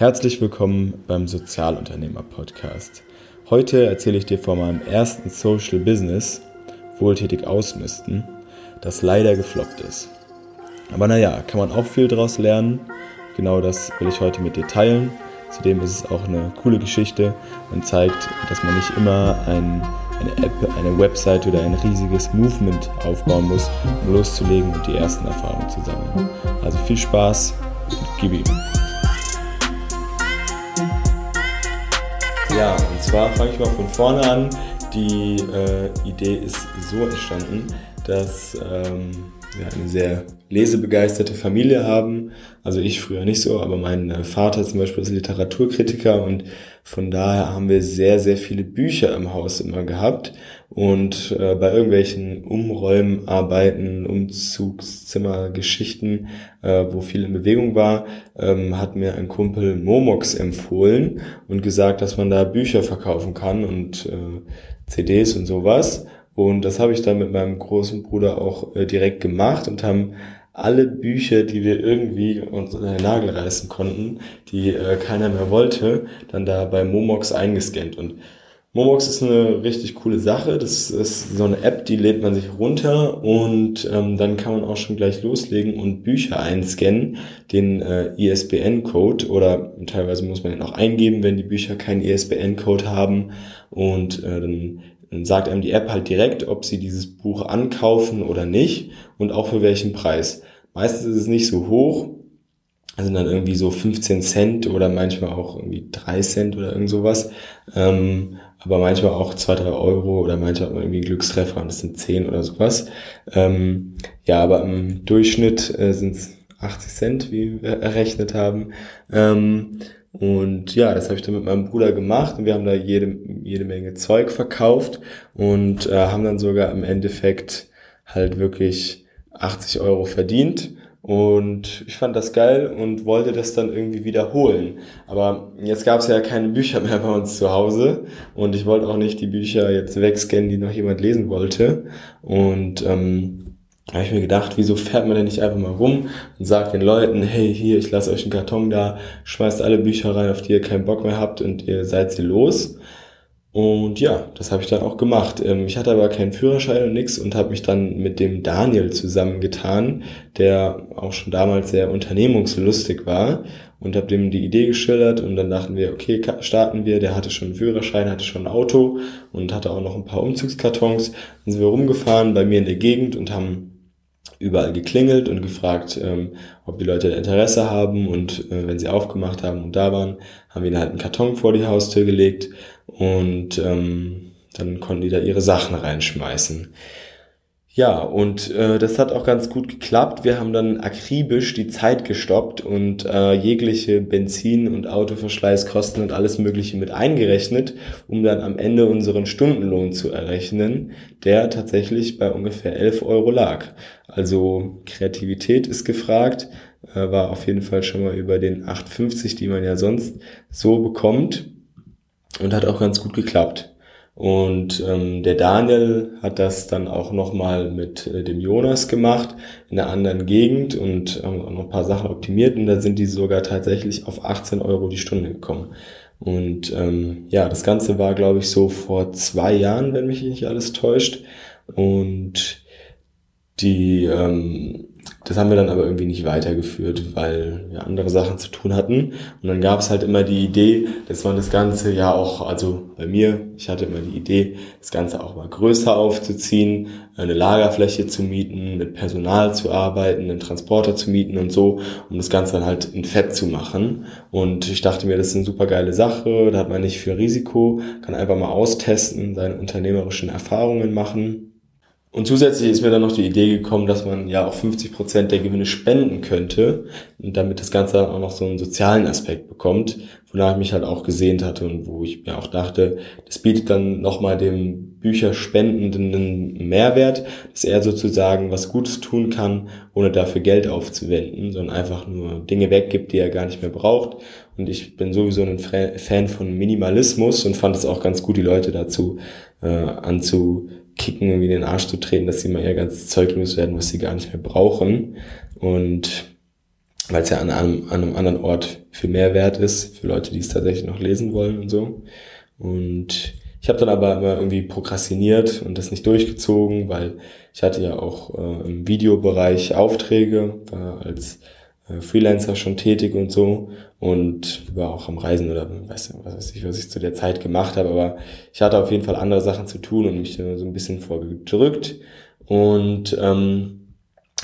Herzlich willkommen beim Sozialunternehmer Podcast. Heute erzähle ich dir von meinem ersten Social Business, wohltätig ausmisten, das leider gefloppt ist. Aber naja, kann man auch viel daraus lernen. Genau das will ich heute mit dir teilen. Zudem ist es auch eine coole Geschichte und zeigt, dass man nicht immer ein, eine App, eine Website oder ein riesiges Movement aufbauen muss, um loszulegen und die ersten Erfahrungen zu sammeln. Also viel Spaß und gib ihm. Ja, und zwar fange ich mal von vorne an. Die äh, Idee ist so entstanden, dass ähm, wir eine sehr lesebegeisterte Familie haben. Also ich früher nicht so, aber mein äh, Vater zum Beispiel ist Literaturkritiker und von daher haben wir sehr, sehr viele Bücher im Haus immer gehabt. Und äh, bei irgendwelchen Umräumarbeiten, Umzugszimmergeschichten, äh, wo viel in Bewegung war, ähm, hat mir ein Kumpel Momox empfohlen und gesagt, dass man da Bücher verkaufen kann und äh, CDs und sowas. Und das habe ich dann mit meinem großen Bruder auch äh, direkt gemacht und haben alle Bücher, die wir irgendwie uns unter den Nagel reißen konnten, die äh, keiner mehr wollte, dann da bei Momox eingescannt. Und Momox ist eine richtig coole Sache. Das ist so eine App, die lädt man sich runter und ähm, dann kann man auch schon gleich loslegen und Bücher einscannen, den äh, ISBN-Code oder teilweise muss man den auch eingeben, wenn die Bücher keinen ISBN-Code haben und äh, dann dann sagt einem die App halt direkt, ob sie dieses Buch ankaufen oder nicht und auch für welchen Preis. Meistens ist es nicht so hoch, also dann irgendwie so 15 Cent oder manchmal auch irgendwie 3 Cent oder irgend sowas. Ähm, aber manchmal auch 2, 3 Euro oder manchmal irgendwie ein Glückstreffer und das sind 10 oder sowas. Ähm, ja, aber im Durchschnitt äh, sind es 80 Cent, wie wir errechnet haben. Ähm, und ja, das habe ich dann mit meinem Bruder gemacht und wir haben da jede, jede Menge Zeug verkauft und äh, haben dann sogar im Endeffekt halt wirklich 80 Euro verdient. Und ich fand das geil und wollte das dann irgendwie wiederholen. Aber jetzt gab es ja keine Bücher mehr bei uns zu Hause und ich wollte auch nicht die Bücher jetzt wegscannen, die noch jemand lesen wollte. Und ähm, da habe ich mir gedacht, wieso fährt man denn nicht einfach mal rum und sagt den Leuten, hey, hier, ich lasse euch einen Karton da, schmeißt alle Bücher rein, auf die ihr keinen Bock mehr habt und ihr seid sie los. Und ja, das habe ich dann auch gemacht. Ähm, ich hatte aber keinen Führerschein und nix und habe mich dann mit dem Daniel zusammengetan, der auch schon damals sehr unternehmungslustig war und habe dem die Idee geschildert und dann dachten wir, okay, starten wir. Der hatte schon einen Führerschein, hatte schon ein Auto und hatte auch noch ein paar Umzugskartons. Dann sind wir rumgefahren bei mir in der Gegend und haben überall geklingelt und gefragt, ähm, ob die Leute Interesse haben und äh, wenn sie aufgemacht haben und da waren, haben wir ihnen halt einen Karton vor die Haustür gelegt und ähm, dann konnten die da ihre Sachen reinschmeißen. Ja, und äh, das hat auch ganz gut geklappt. Wir haben dann akribisch die Zeit gestoppt und äh, jegliche Benzin- und Autoverschleißkosten und alles Mögliche mit eingerechnet, um dann am Ende unseren Stundenlohn zu errechnen, der tatsächlich bei ungefähr 11 Euro lag. Also Kreativität ist gefragt, äh, war auf jeden Fall schon mal über den 8,50, die man ja sonst so bekommt und hat auch ganz gut geklappt. Und ähm, der Daniel hat das dann auch nochmal mit äh, dem Jonas gemacht in einer anderen Gegend und haben auch noch ein paar Sachen optimiert und da sind die sogar tatsächlich auf 18 Euro die Stunde gekommen. Und ähm, ja, das Ganze war, glaube ich, so vor zwei Jahren, wenn mich nicht alles täuscht. Und die ähm, das haben wir dann aber irgendwie nicht weitergeführt, weil wir andere Sachen zu tun hatten. Und dann gab es halt immer die Idee, dass man das Ganze ja auch, also bei mir, ich hatte immer die Idee, das Ganze auch mal größer aufzuziehen, eine Lagerfläche zu mieten, mit Personal zu arbeiten, einen Transporter zu mieten und so, um das Ganze dann halt in Fett zu machen. Und ich dachte mir, das ist eine super geile Sache, da hat man nicht viel Risiko, kann einfach mal austesten, seine unternehmerischen Erfahrungen machen und zusätzlich ist mir dann noch die Idee gekommen, dass man ja auch 50 Prozent der Gewinne spenden könnte damit das Ganze auch noch so einen sozialen Aspekt bekommt, wonach ich mich halt auch gesehnt hatte und wo ich mir auch dachte, das bietet dann nochmal dem Bücherspendenden einen Mehrwert, dass er sozusagen was Gutes tun kann, ohne dafür Geld aufzuwenden, sondern einfach nur Dinge weggibt, die er gar nicht mehr braucht. Und ich bin sowieso ein Fan von Minimalismus und fand es auch ganz gut, die Leute dazu äh, anzu kicken, irgendwie in den Arsch zu treten, dass sie mal ihr ganzes Zeug loswerden, was sie gar nicht mehr brauchen. Und weil es ja an einem, an einem anderen Ort viel mehr wert ist, für Leute, die es tatsächlich noch lesen wollen und so. Und ich habe dann aber immer irgendwie prokrastiniert und das nicht durchgezogen, weil ich hatte ja auch äh, im Videobereich Aufträge, war als Freelancer schon tätig und so. Und war auch am Reisen oder weiß, was weiß ich, was ich zu der Zeit gemacht habe, aber ich hatte auf jeden Fall andere Sachen zu tun und mich so ein bisschen vorgedrückt. Und ähm,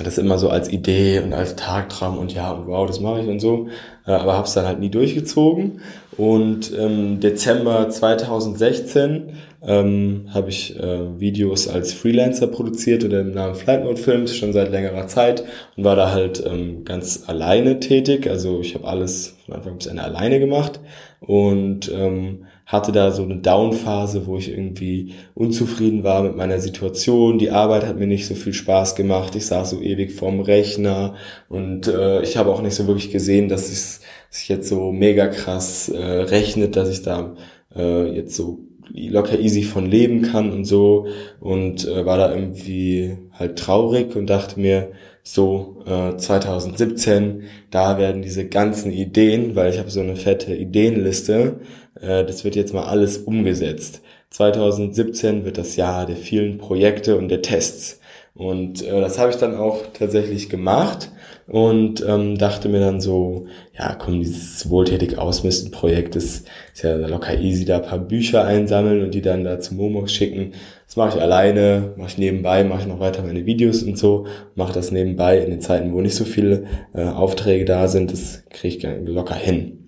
das immer so als Idee und als Tagtraum und ja und wow, das mache ich und so, äh, aber habe es dann halt nie durchgezogen. Und ähm, Dezember 2016 ähm, habe ich äh, Videos als Freelancer produziert unter dem Namen Flight Mode Films schon seit längerer Zeit und war da halt ähm, ganz alleine tätig. Also ich habe alles von Anfang bis Ende alleine gemacht und ähm, hatte da so eine Down-Phase, wo ich irgendwie unzufrieden war mit meiner Situation. Die Arbeit hat mir nicht so viel Spaß gemacht. Ich saß so ewig vorm Rechner und äh, ich habe auch nicht so wirklich gesehen, dass es sich jetzt so mega krass äh, rechnet, dass ich da äh, jetzt so locker easy von leben kann und so und äh, war da irgendwie halt traurig und dachte mir, so äh, 2017, da werden diese ganzen Ideen, weil ich habe so eine fette Ideenliste, das wird jetzt mal alles umgesetzt. 2017 wird das Jahr der vielen Projekte und der Tests. Und äh, das habe ich dann auch tatsächlich gemacht und ähm, dachte mir dann so, ja komm, dieses wohltätig ausmisten Projekt ist, ist ja locker easy, da ein paar Bücher einsammeln und die dann da zu Momox schicken. Das mache ich alleine, mache ich nebenbei, mache ich noch weiter meine Videos und so, mache das nebenbei in den Zeiten, wo nicht so viele äh, Aufträge da sind, das kriege ich locker hin.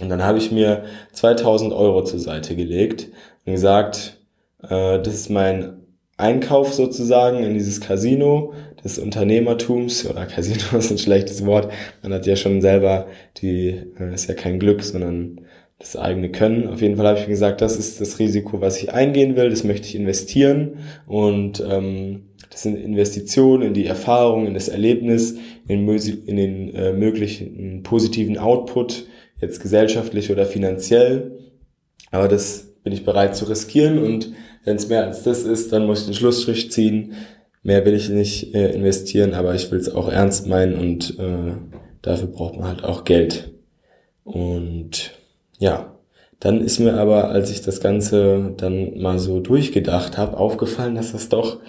Und dann habe ich mir 2000 Euro zur Seite gelegt und gesagt, äh, das ist mein Einkauf sozusagen in dieses Casino des Unternehmertums oder Casino ist ein schlechtes Wort. Man hat ja schon selber die, äh, ist ja kein Glück, sondern das eigene Können. Auf jeden Fall habe ich mir gesagt, das ist das Risiko, was ich eingehen will, das möchte ich investieren und ähm, das sind Investitionen in die Erfahrung, in das Erlebnis, in, in den äh, möglichen positiven Output, jetzt gesellschaftlich oder finanziell. Aber das bin ich bereit zu riskieren und wenn es mehr als das ist, dann muss ich den Schlussstrich ziehen. Mehr will ich nicht äh, investieren, aber ich will es auch ernst meinen und äh, dafür braucht man halt auch Geld. Und ja, dann ist mir aber, als ich das Ganze dann mal so durchgedacht habe, aufgefallen, dass das doch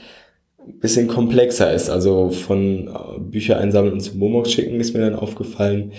ein bisschen komplexer ist. Also von äh, Bücher einsammeln und zu Momox schicken ist mir dann aufgefallen,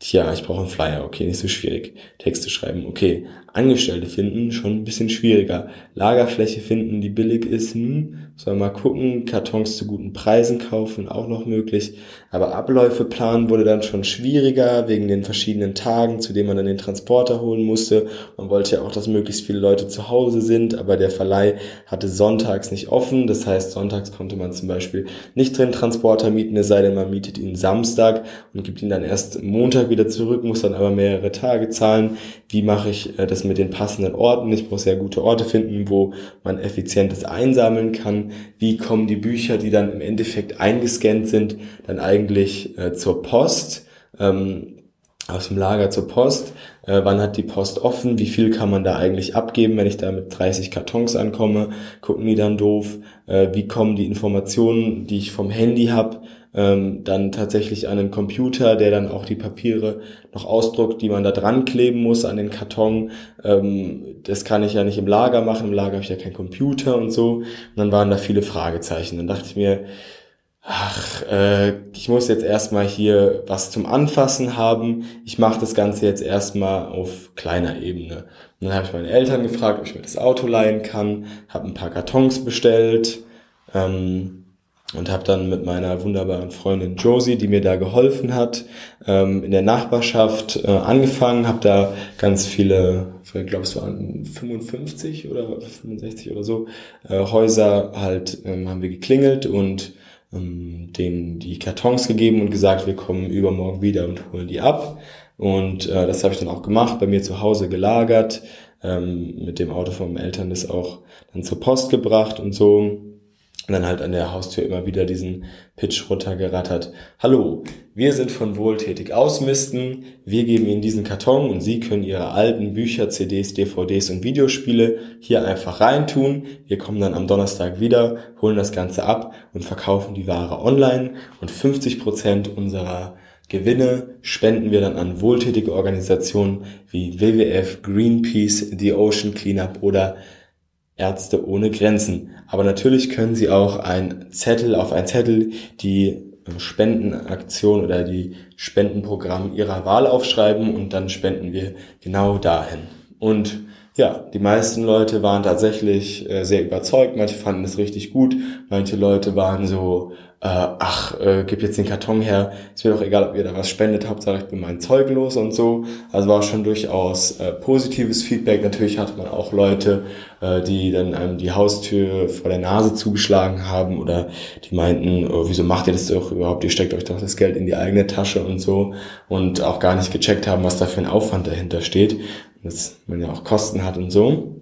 Tja, ich brauche einen Flyer, okay, nicht so schwierig. Texte schreiben, okay. Angestellte finden, schon ein bisschen schwieriger. Lagerfläche finden, die billig ist, hm, soll mal gucken. Kartons zu guten Preisen kaufen, auch noch möglich. Aber Abläufe planen wurde dann schon schwieriger, wegen den verschiedenen Tagen, zu denen man dann den Transporter holen musste. Man wollte ja auch, dass möglichst viele Leute zu Hause sind, aber der Verleih hatte sonntags nicht offen. Das heißt, sonntags konnte man zum Beispiel nicht den Transporter mieten, es sei denn, man mietet ihn Samstag und gibt ihn dann erst Montag wieder zurück, muss dann aber mehrere Tage zahlen. Wie mache ich äh, das mit den passenden Orten? Ich muss sehr gute Orte finden, wo man effizientes einsammeln kann. Wie kommen die Bücher, die dann im Endeffekt eingescannt sind, dann eigentlich äh, zur Post? Ähm, aus dem Lager zur Post. Äh, wann hat die Post offen? Wie viel kann man da eigentlich abgeben, wenn ich da mit 30 Kartons ankomme? Gucken die dann doof? Äh, wie kommen die Informationen, die ich vom Handy habe, ähm, dann tatsächlich an den Computer, der dann auch die Papiere noch ausdruckt, die man da dran kleben muss an den Karton. Ähm, das kann ich ja nicht im Lager machen. Im Lager habe ich ja keinen Computer und so. Und dann waren da viele Fragezeichen. Dann dachte ich mir, ach, äh, ich muss jetzt erstmal hier was zum Anfassen haben. Ich mache das Ganze jetzt erstmal auf kleiner Ebene. Und dann habe ich meine Eltern gefragt, ob ich mir das Auto leihen kann, habe ein paar Kartons bestellt. Ähm, und habe dann mit meiner wunderbaren Freundin Josie, die mir da geholfen hat, ähm, in der Nachbarschaft äh, angefangen, habe da ganz viele, ich glaube es waren 55 oder 65 oder so, äh, Häuser halt ähm, haben wir geklingelt und ähm, denen die Kartons gegeben und gesagt, wir kommen übermorgen wieder und holen die ab. Und äh, das habe ich dann auch gemacht, bei mir zu Hause gelagert, ähm, mit dem Auto von meinen Eltern das auch dann zur Post gebracht und so und dann halt an der Haustür immer wieder diesen Pitch runtergerattert. Hallo, wir sind von Wohltätig Ausmisten. Wir geben Ihnen diesen Karton und Sie können Ihre alten Bücher, CDs, DVDs und Videospiele hier einfach reintun. Wir kommen dann am Donnerstag wieder, holen das Ganze ab und verkaufen die Ware online und 50 Prozent unserer Gewinne spenden wir dann an wohltätige Organisationen wie WWF, Greenpeace, The Ocean Cleanup oder Ärzte ohne Grenzen. Aber natürlich können Sie auch ein Zettel auf ein Zettel die Spendenaktion oder die Spendenprogramm Ihrer Wahl aufschreiben und dann spenden wir genau dahin. Und ja, die meisten Leute waren tatsächlich äh, sehr überzeugt, manche fanden es richtig gut, manche Leute waren so, äh, ach, äh, gib jetzt den Karton her, ist mir doch egal, ob ihr da was spendet, Hauptsache ich bin mein Zeug los und so. Also war schon durchaus äh, positives Feedback. Natürlich hatte man auch Leute, äh, die dann einem die Haustür vor der Nase zugeschlagen haben oder die meinten, oh, wieso macht ihr das doch überhaupt, ihr steckt euch doch das Geld in die eigene Tasche und so und auch gar nicht gecheckt haben, was da für ein Aufwand dahinter steht, dass man ja auch Kosten hat und so.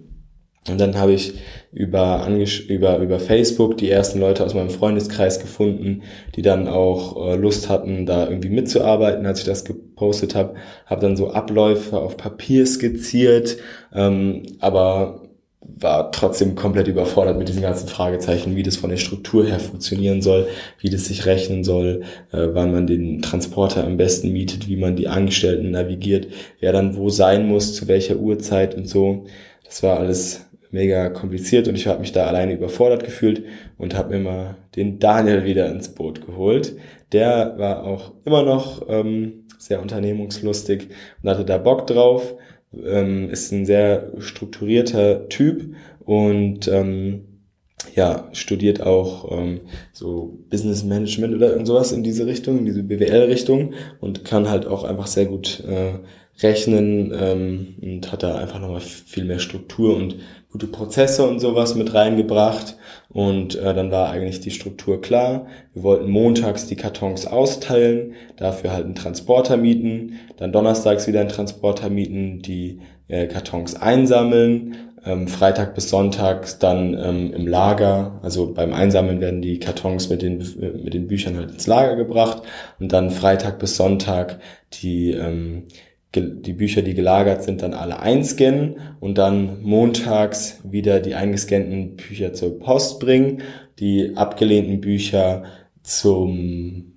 Und dann habe ich über, über, über Facebook die ersten Leute aus meinem Freundeskreis gefunden, die dann auch äh, Lust hatten, da irgendwie mitzuarbeiten, als ich das gepostet habe. Habe dann so Abläufe auf Papier skizziert, ähm, aber war trotzdem komplett überfordert mit diesen ganzen Fragezeichen, wie das von der Struktur her funktionieren soll, wie das sich rechnen soll, äh, wann man den Transporter am besten mietet, wie man die Angestellten navigiert, wer dann wo sein muss, zu welcher Uhrzeit und so. Das war alles mega kompliziert und ich habe mich da alleine überfordert gefühlt und habe mal den Daniel wieder ins Boot geholt. Der war auch immer noch ähm, sehr unternehmungslustig und hatte da Bock drauf, ähm, ist ein sehr strukturierter Typ und ähm, ja, studiert auch ähm, so Business Management oder irgend sowas in diese Richtung, in diese BWL-Richtung und kann halt auch einfach sehr gut äh, rechnen ähm, und hat da einfach nochmal viel mehr Struktur und gute Prozesse und sowas mit reingebracht. Und äh, dann war eigentlich die Struktur klar. Wir wollten montags die Kartons austeilen, dafür halt einen Transporter mieten, dann donnerstags wieder einen Transporter mieten, die äh, Kartons einsammeln, ähm, Freitag bis Sonntag dann ähm, im Lager, also beim Einsammeln werden die Kartons mit den, mit den Büchern halt ins Lager gebracht und dann Freitag bis Sonntag die ähm, die Bücher, die gelagert sind, dann alle einscannen und dann montags wieder die eingescannten Bücher zur Post bringen, die abgelehnten Bücher zum,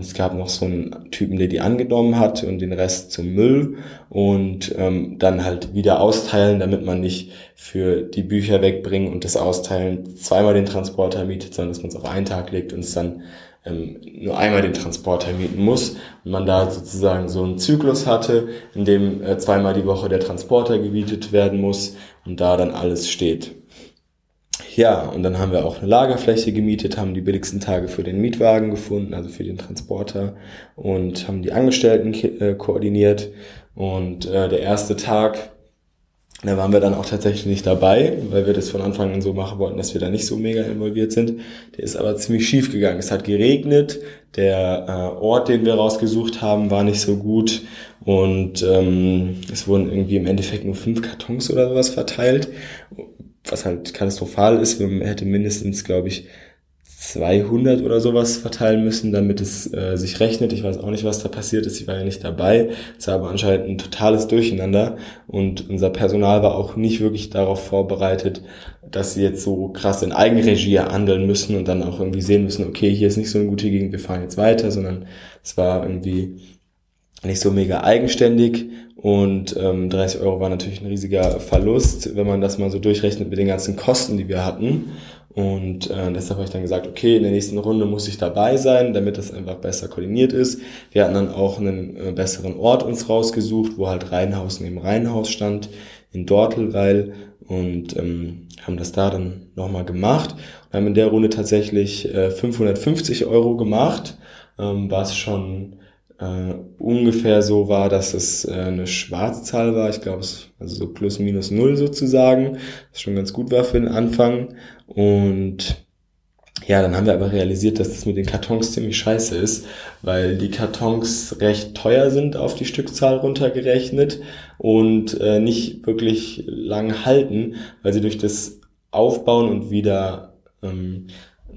es gab noch so einen Typen, der die angenommen hat und den Rest zum Müll und ähm, dann halt wieder austeilen, damit man nicht für die Bücher wegbringen und das Austeilen zweimal den Transporter mietet, sondern dass man es auf einen Tag legt und es dann ähm, nur einmal den Transporter mieten muss und man da sozusagen so einen Zyklus hatte, in dem äh, zweimal die Woche der Transporter gemietet werden muss und da dann alles steht. Ja, und dann haben wir auch eine Lagerfläche gemietet, haben die billigsten Tage für den Mietwagen gefunden, also für den Transporter und haben die Angestellten äh, koordiniert. Und äh, der erste Tag da waren wir dann auch tatsächlich nicht dabei, weil wir das von Anfang an so machen wollten, dass wir da nicht so mega involviert sind. Der ist aber ziemlich schief gegangen. Es hat geregnet, der äh, Ort, den wir rausgesucht haben, war nicht so gut und ähm, es wurden irgendwie im Endeffekt nur fünf Kartons oder sowas verteilt, was halt katastrophal ist. Man hätte mindestens, glaube ich, 200 oder sowas verteilen müssen, damit es äh, sich rechnet. Ich weiß auch nicht, was da passiert ist. Ich war ja nicht dabei. Es war aber anscheinend ein totales Durcheinander und unser Personal war auch nicht wirklich darauf vorbereitet, dass sie jetzt so krass in Eigenregie handeln müssen und dann auch irgendwie sehen müssen, okay, hier ist nicht so eine gute Gegend, wir fahren jetzt weiter, sondern es war irgendwie nicht so mega eigenständig und ähm, 30 Euro war natürlich ein riesiger Verlust, wenn man das mal so durchrechnet mit den ganzen Kosten, die wir hatten. Und äh, deshalb habe ich dann gesagt, okay, in der nächsten Runde muss ich dabei sein, damit das einfach besser koordiniert ist. Wir hatten dann auch einen äh, besseren Ort uns rausgesucht, wo halt Reihenhaus neben Reihenhaus stand, in Dortelweil und ähm, haben das da dann nochmal gemacht. Und haben in der Runde tatsächlich äh, 550 Euro gemacht, ähm, was schon äh, ungefähr so war, dass es äh, eine Schwarzzahl war. Ich glaube, es also so plus minus null sozusagen, was schon ganz gut war für den Anfang. Und ja, dann haben wir aber realisiert, dass das mit den Kartons ziemlich scheiße ist, weil die Kartons recht teuer sind auf die Stückzahl runtergerechnet und äh, nicht wirklich lang halten, weil sie durch das Aufbauen und wieder ähm,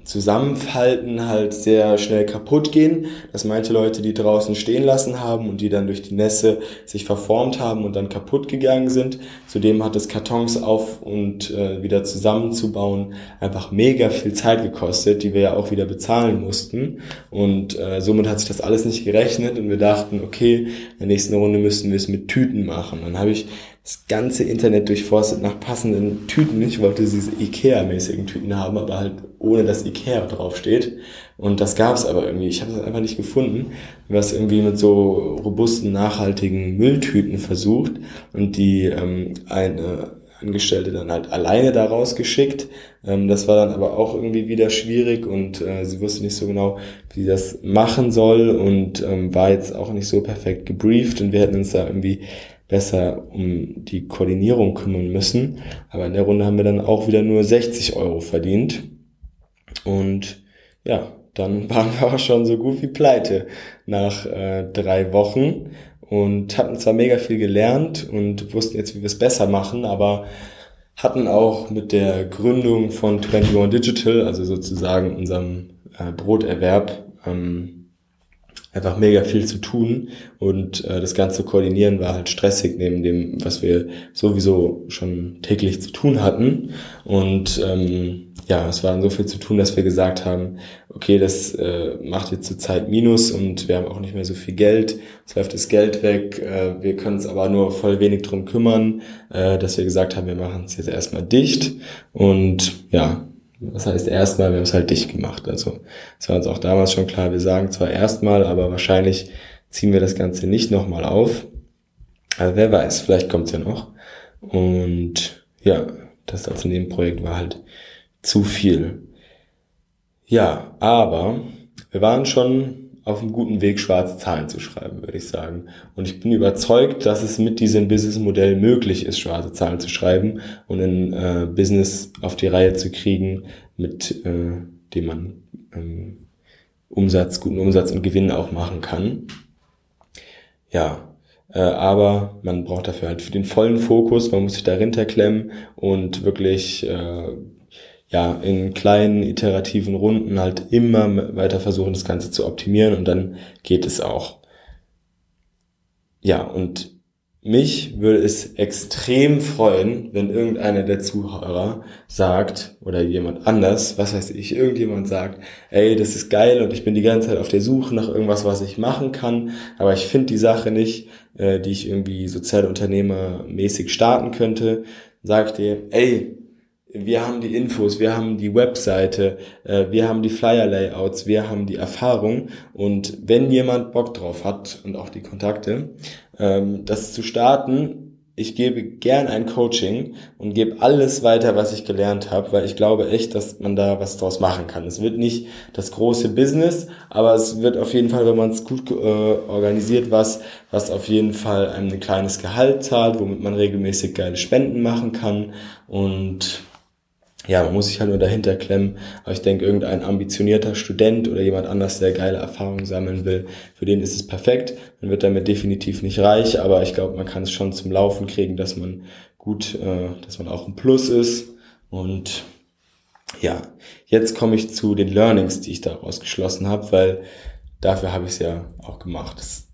Zusammenfalten halt sehr schnell kaputt gehen. dass manche Leute die draußen stehen lassen haben und die dann durch die Nässe sich verformt haben und dann kaputt gegangen sind. Zudem hat es Kartons auf und äh, wieder zusammenzubauen einfach mega viel Zeit gekostet, die wir ja auch wieder bezahlen mussten. Und äh, somit hat sich das alles nicht gerechnet und wir dachten, okay, in der nächsten Runde müssen wir es mit Tüten machen. Dann habe ich das ganze Internet durchforstet nach passenden Tüten. Ich wollte diese Ikea-mäßigen Tüten haben, aber halt ohne dass Ikea draufsteht. Und das gab es aber irgendwie. Ich habe es einfach nicht gefunden. Was irgendwie mit so robusten, nachhaltigen Mülltüten versucht und die ähm, eine Angestellte dann halt alleine da rausgeschickt. Ähm, das war dann aber auch irgendwie wieder schwierig und äh, sie wusste nicht so genau, wie sie das machen soll und ähm, war jetzt auch nicht so perfekt gebrieft und wir hätten uns da irgendwie besser um die Koordinierung kümmern müssen. Aber in der Runde haben wir dann auch wieder nur 60 Euro verdient. Und ja, dann waren wir auch schon so gut wie pleite nach äh, drei Wochen und hatten zwar mega viel gelernt und wussten jetzt, wie wir es besser machen, aber hatten auch mit der Gründung von 21 Digital, also sozusagen unserem äh, Broterwerb, ähm, einfach mega viel zu tun. Und äh, das ganze Koordinieren war halt stressig neben dem, was wir sowieso schon täglich zu tun hatten. Und ähm, ja, es war so viel zu tun, dass wir gesagt haben, okay, das äh, macht jetzt zur Zeit Minus und wir haben auch nicht mehr so viel Geld, es läuft das Geld weg, äh, wir können uns aber nur voll wenig drum kümmern, äh, dass wir gesagt haben, wir machen es jetzt erstmal dicht. Und ja, das heißt erstmal, wir haben es halt dicht gemacht. Also es war uns auch damals schon klar, wir sagen zwar erstmal, aber wahrscheinlich ziehen wir das Ganze nicht nochmal auf. Aber wer weiß, vielleicht kommt es ja noch. Und ja, das als Nebenprojekt war halt zu viel. Ja, aber wir waren schon auf einem guten Weg, schwarze Zahlen zu schreiben, würde ich sagen. Und ich bin überzeugt, dass es mit diesem Businessmodell möglich ist, schwarze Zahlen zu schreiben und ein äh, Business auf die Reihe zu kriegen, mit äh, dem man ähm, Umsatz, guten Umsatz und Gewinn auch machen kann. Ja, äh, aber man braucht dafür halt für den vollen Fokus, man muss sich dahinter klemmen und wirklich äh, ja, in kleinen iterativen Runden halt immer weiter versuchen, das Ganze zu optimieren und dann geht es auch. Ja, und mich würde es extrem freuen, wenn irgendeiner der Zuhörer sagt oder jemand anders, was weiß ich, irgendjemand sagt, ey, das ist geil und ich bin die ganze Zeit auf der Suche nach irgendwas, was ich machen kann, aber ich finde die Sache nicht, äh, die ich irgendwie sozialunternehmermäßig starten könnte, sagt ihr, ey, wir haben die Infos, wir haben die Webseite, äh, wir haben die Flyer-Layouts, wir haben die Erfahrung und wenn jemand Bock drauf hat und auch die Kontakte, ähm, das zu starten, ich gebe gern ein Coaching und gebe alles weiter, was ich gelernt habe, weil ich glaube echt, dass man da was draus machen kann. Es wird nicht das große Business, aber es wird auf jeden Fall, wenn man es gut äh, organisiert, was, was auf jeden Fall einem ein kleines Gehalt zahlt, womit man regelmäßig geile Spenden machen kann und ja, man muss sich halt nur dahinter klemmen. Aber ich denke, irgendein ambitionierter Student oder jemand anders, der geile Erfahrungen sammeln will, für den ist es perfekt. Man wird damit definitiv nicht reich, aber ich glaube, man kann es schon zum Laufen kriegen, dass man gut, äh, dass man auch ein Plus ist. Und ja, jetzt komme ich zu den Learnings, die ich daraus geschlossen habe, weil dafür habe ich es ja auch gemacht. Das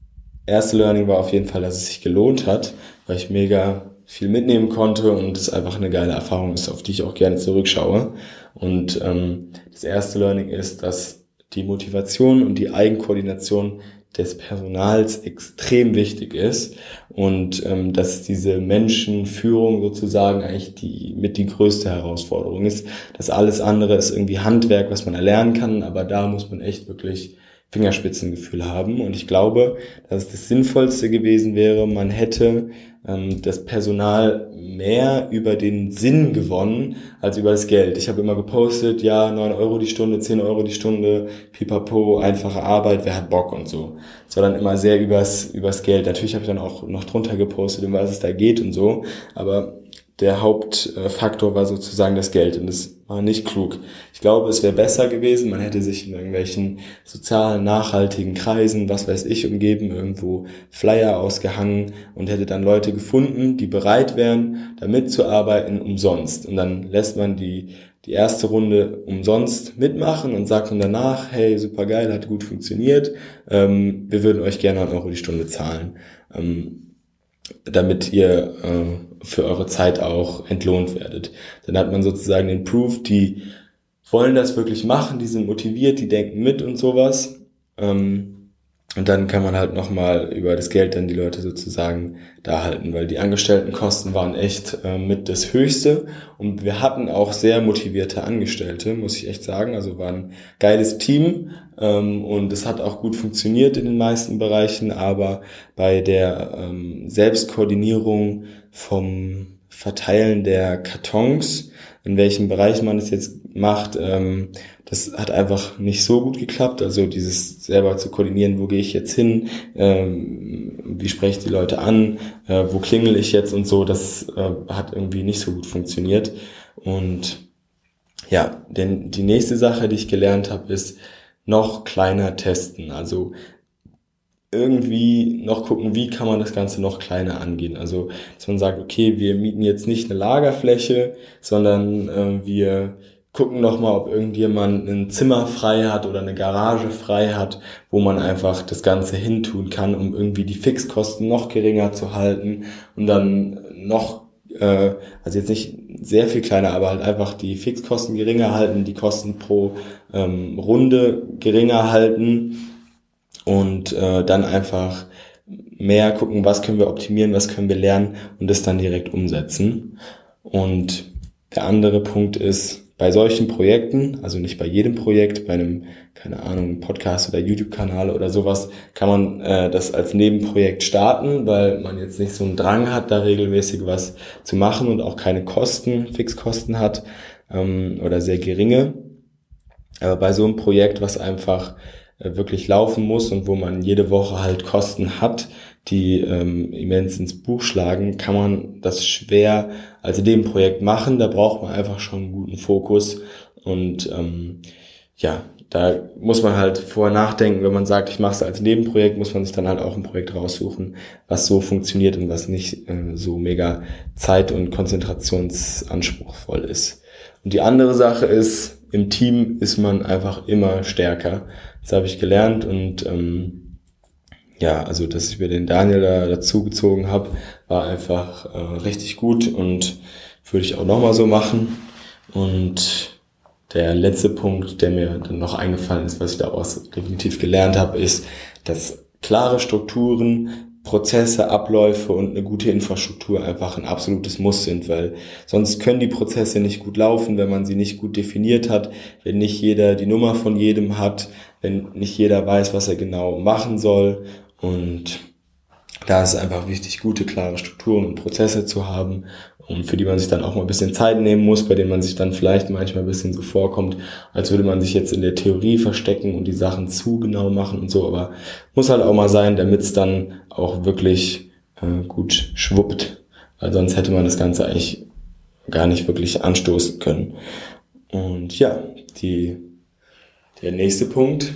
erste Learning war auf jeden Fall, dass es sich gelohnt hat, weil ich mega viel mitnehmen konnte und es einfach eine geile Erfahrung ist, auf die ich auch gerne zurückschaue. Und ähm, das erste Learning ist, dass die Motivation und die Eigenkoordination des Personals extrem wichtig ist und ähm, dass diese Menschenführung sozusagen eigentlich die mit die größte Herausforderung ist. Das alles andere ist irgendwie Handwerk, was man erlernen kann, aber da muss man echt wirklich Fingerspitzengefühl haben. Und ich glaube, dass es das Sinnvollste gewesen wäre, man hätte ähm, das Personal mehr über den Sinn gewonnen als über das Geld. Ich habe immer gepostet, ja, neun Euro die Stunde, zehn Euro die Stunde, pipapo, einfache Arbeit, wer hat Bock und so. Es war dann immer sehr übers, übers Geld. Natürlich habe ich dann auch noch drunter gepostet, um was es da geht und so. Aber der Hauptfaktor war sozusagen das Geld und das war nicht klug. Ich glaube, es wäre besser gewesen, man hätte sich in irgendwelchen sozialen, nachhaltigen Kreisen, was weiß ich, umgeben, irgendwo Flyer ausgehangen und hätte dann Leute gefunden, die bereit wären, da mitzuarbeiten, umsonst. Und dann lässt man die, die erste Runde umsonst mitmachen und sagt dann danach, hey, super geil, hat gut funktioniert, ähm, wir würden euch gerne einen Euro die Stunde zahlen. Ähm, damit ihr äh, für eure Zeit auch entlohnt werdet. Dann hat man sozusagen den Proof, die wollen das wirklich machen, die sind motiviert, die denken mit und sowas. Ähm, und dann kann man halt nochmal über das Geld dann die Leute sozusagen da halten, weil die Angestelltenkosten waren echt äh, mit das Höchste. Und wir hatten auch sehr motivierte Angestellte, muss ich echt sagen. Also war ein geiles Team ähm, und es hat auch gut funktioniert in den meisten Bereichen. Aber bei der ähm, Selbstkoordinierung vom Verteilen der Kartons, in welchem Bereich man es jetzt macht, ähm, das hat einfach nicht so gut geklappt. Also dieses selber zu koordinieren, wo gehe ich jetzt hin, ähm, wie spreche ich die Leute an, äh, wo klingel ich jetzt und so, das äh, hat irgendwie nicht so gut funktioniert. Und ja, denn die nächste Sache, die ich gelernt habe, ist noch kleiner testen. Also irgendwie noch gucken, wie kann man das Ganze noch kleiner angehen. Also, dass man sagt, okay, wir mieten jetzt nicht eine Lagerfläche, sondern äh, wir gucken noch mal, ob irgendjemand ein Zimmer frei hat oder eine Garage frei hat, wo man einfach das Ganze hintun kann, um irgendwie die Fixkosten noch geringer zu halten und dann noch, äh, also jetzt nicht sehr viel kleiner, aber halt einfach die Fixkosten geringer halten, die Kosten pro ähm, Runde geringer halten und äh, dann einfach mehr gucken, was können wir optimieren, was können wir lernen und das dann direkt umsetzen. Und der andere Punkt ist, bei solchen Projekten, also nicht bei jedem Projekt, bei einem, keine Ahnung, Podcast oder YouTube-Kanal oder sowas, kann man äh, das als Nebenprojekt starten, weil man jetzt nicht so einen Drang hat, da regelmäßig was zu machen und auch keine Kosten, Fixkosten hat ähm, oder sehr geringe. Aber bei so einem Projekt, was einfach äh, wirklich laufen muss und wo man jede Woche halt Kosten hat, die ähm, immens ins Buch schlagen, kann man das schwer als Projekt machen. Da braucht man einfach schon einen guten Fokus und ähm, ja, da muss man halt vorher nachdenken, wenn man sagt, ich mache es als Nebenprojekt, muss man sich dann halt auch ein Projekt raussuchen, was so funktioniert und was nicht äh, so mega zeit- und konzentrationsanspruchsvoll ist. Und die andere Sache ist, im Team ist man einfach immer stärker. Das habe ich gelernt und ähm, ja, also dass ich mir den Daniel da dazu gezogen habe, war einfach äh, richtig gut und würde ich auch nochmal so machen. Und der letzte Punkt, der mir dann noch eingefallen ist, was ich daraus definitiv gelernt habe, ist, dass klare Strukturen Prozesse, Abläufe und eine gute Infrastruktur einfach ein absolutes Muss sind, weil sonst können die Prozesse nicht gut laufen, wenn man sie nicht gut definiert hat, wenn nicht jeder die Nummer von jedem hat, wenn nicht jeder weiß, was er genau machen soll und da ist es einfach wichtig, gute, klare Strukturen und Prozesse zu haben und für die man sich dann auch mal ein bisschen Zeit nehmen muss, bei denen man sich dann vielleicht manchmal ein bisschen so vorkommt, als würde man sich jetzt in der Theorie verstecken und die Sachen zu genau machen und so, aber muss halt auch mal sein, damit es dann auch wirklich äh, gut schwuppt, weil sonst hätte man das Ganze eigentlich gar nicht wirklich anstoßen können. Und ja, die, der nächste Punkt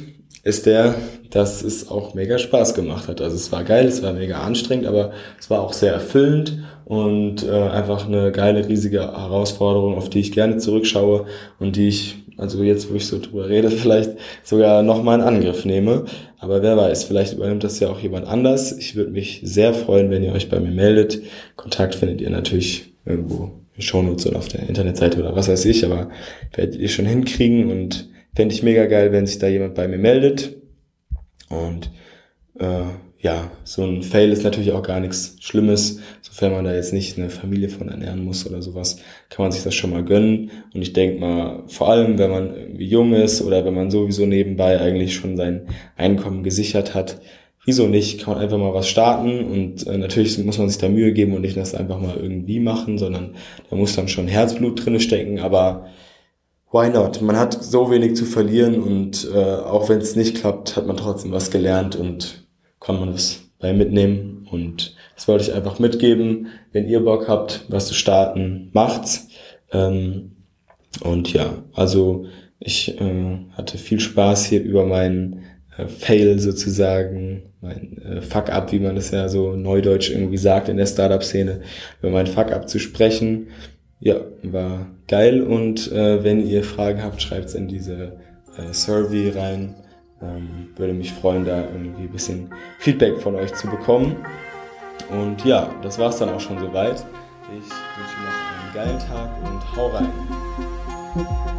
ist der, dass es auch mega Spaß gemacht hat. Also es war geil, es war mega anstrengend, aber es war auch sehr erfüllend und äh, einfach eine geile, riesige Herausforderung, auf die ich gerne zurückschaue und die ich, also jetzt, wo ich so drüber rede, vielleicht sogar nochmal in Angriff nehme. Aber wer weiß, vielleicht übernimmt das ja auch jemand anders. Ich würde mich sehr freuen, wenn ihr euch bei mir meldet. Kontakt findet ihr natürlich irgendwo in Shownotes und auf der Internetseite oder was weiß ich, aber werdet ihr schon hinkriegen und fände ich mega geil, wenn sich da jemand bei mir meldet. Und äh, ja, so ein Fail ist natürlich auch gar nichts Schlimmes, sofern man da jetzt nicht eine Familie von ernähren muss oder sowas, kann man sich das schon mal gönnen. Und ich denke mal, vor allem, wenn man irgendwie jung ist oder wenn man sowieso nebenbei eigentlich schon sein Einkommen gesichert hat, wieso nicht? Kann man einfach mal was starten und äh, natürlich muss man sich da Mühe geben und nicht das einfach mal irgendwie machen, sondern da muss dann schon Herzblut drinne stecken, aber why not? Man hat so wenig zu verlieren und äh, auch wenn es nicht klappt, hat man trotzdem was gelernt und kann man was bei mitnehmen und das wollte ich einfach mitgeben. Wenn ihr Bock habt, was zu starten, macht's. Ähm, und ja, also ich äh, hatte viel Spaß hier über meinen äh, Fail sozusagen, mein äh, Fuck-up, wie man das ja so neudeutsch irgendwie sagt in der Startup-Szene, über meinen Fuck-up zu sprechen. Ja, war geil und äh, wenn ihr Fragen habt, schreibt's in diese äh, Survey rein. Ähm, würde mich freuen, da irgendwie ein bisschen Feedback von euch zu bekommen. Und ja, das war's dann auch schon soweit. Ich wünsche noch einen geilen Tag und hau rein.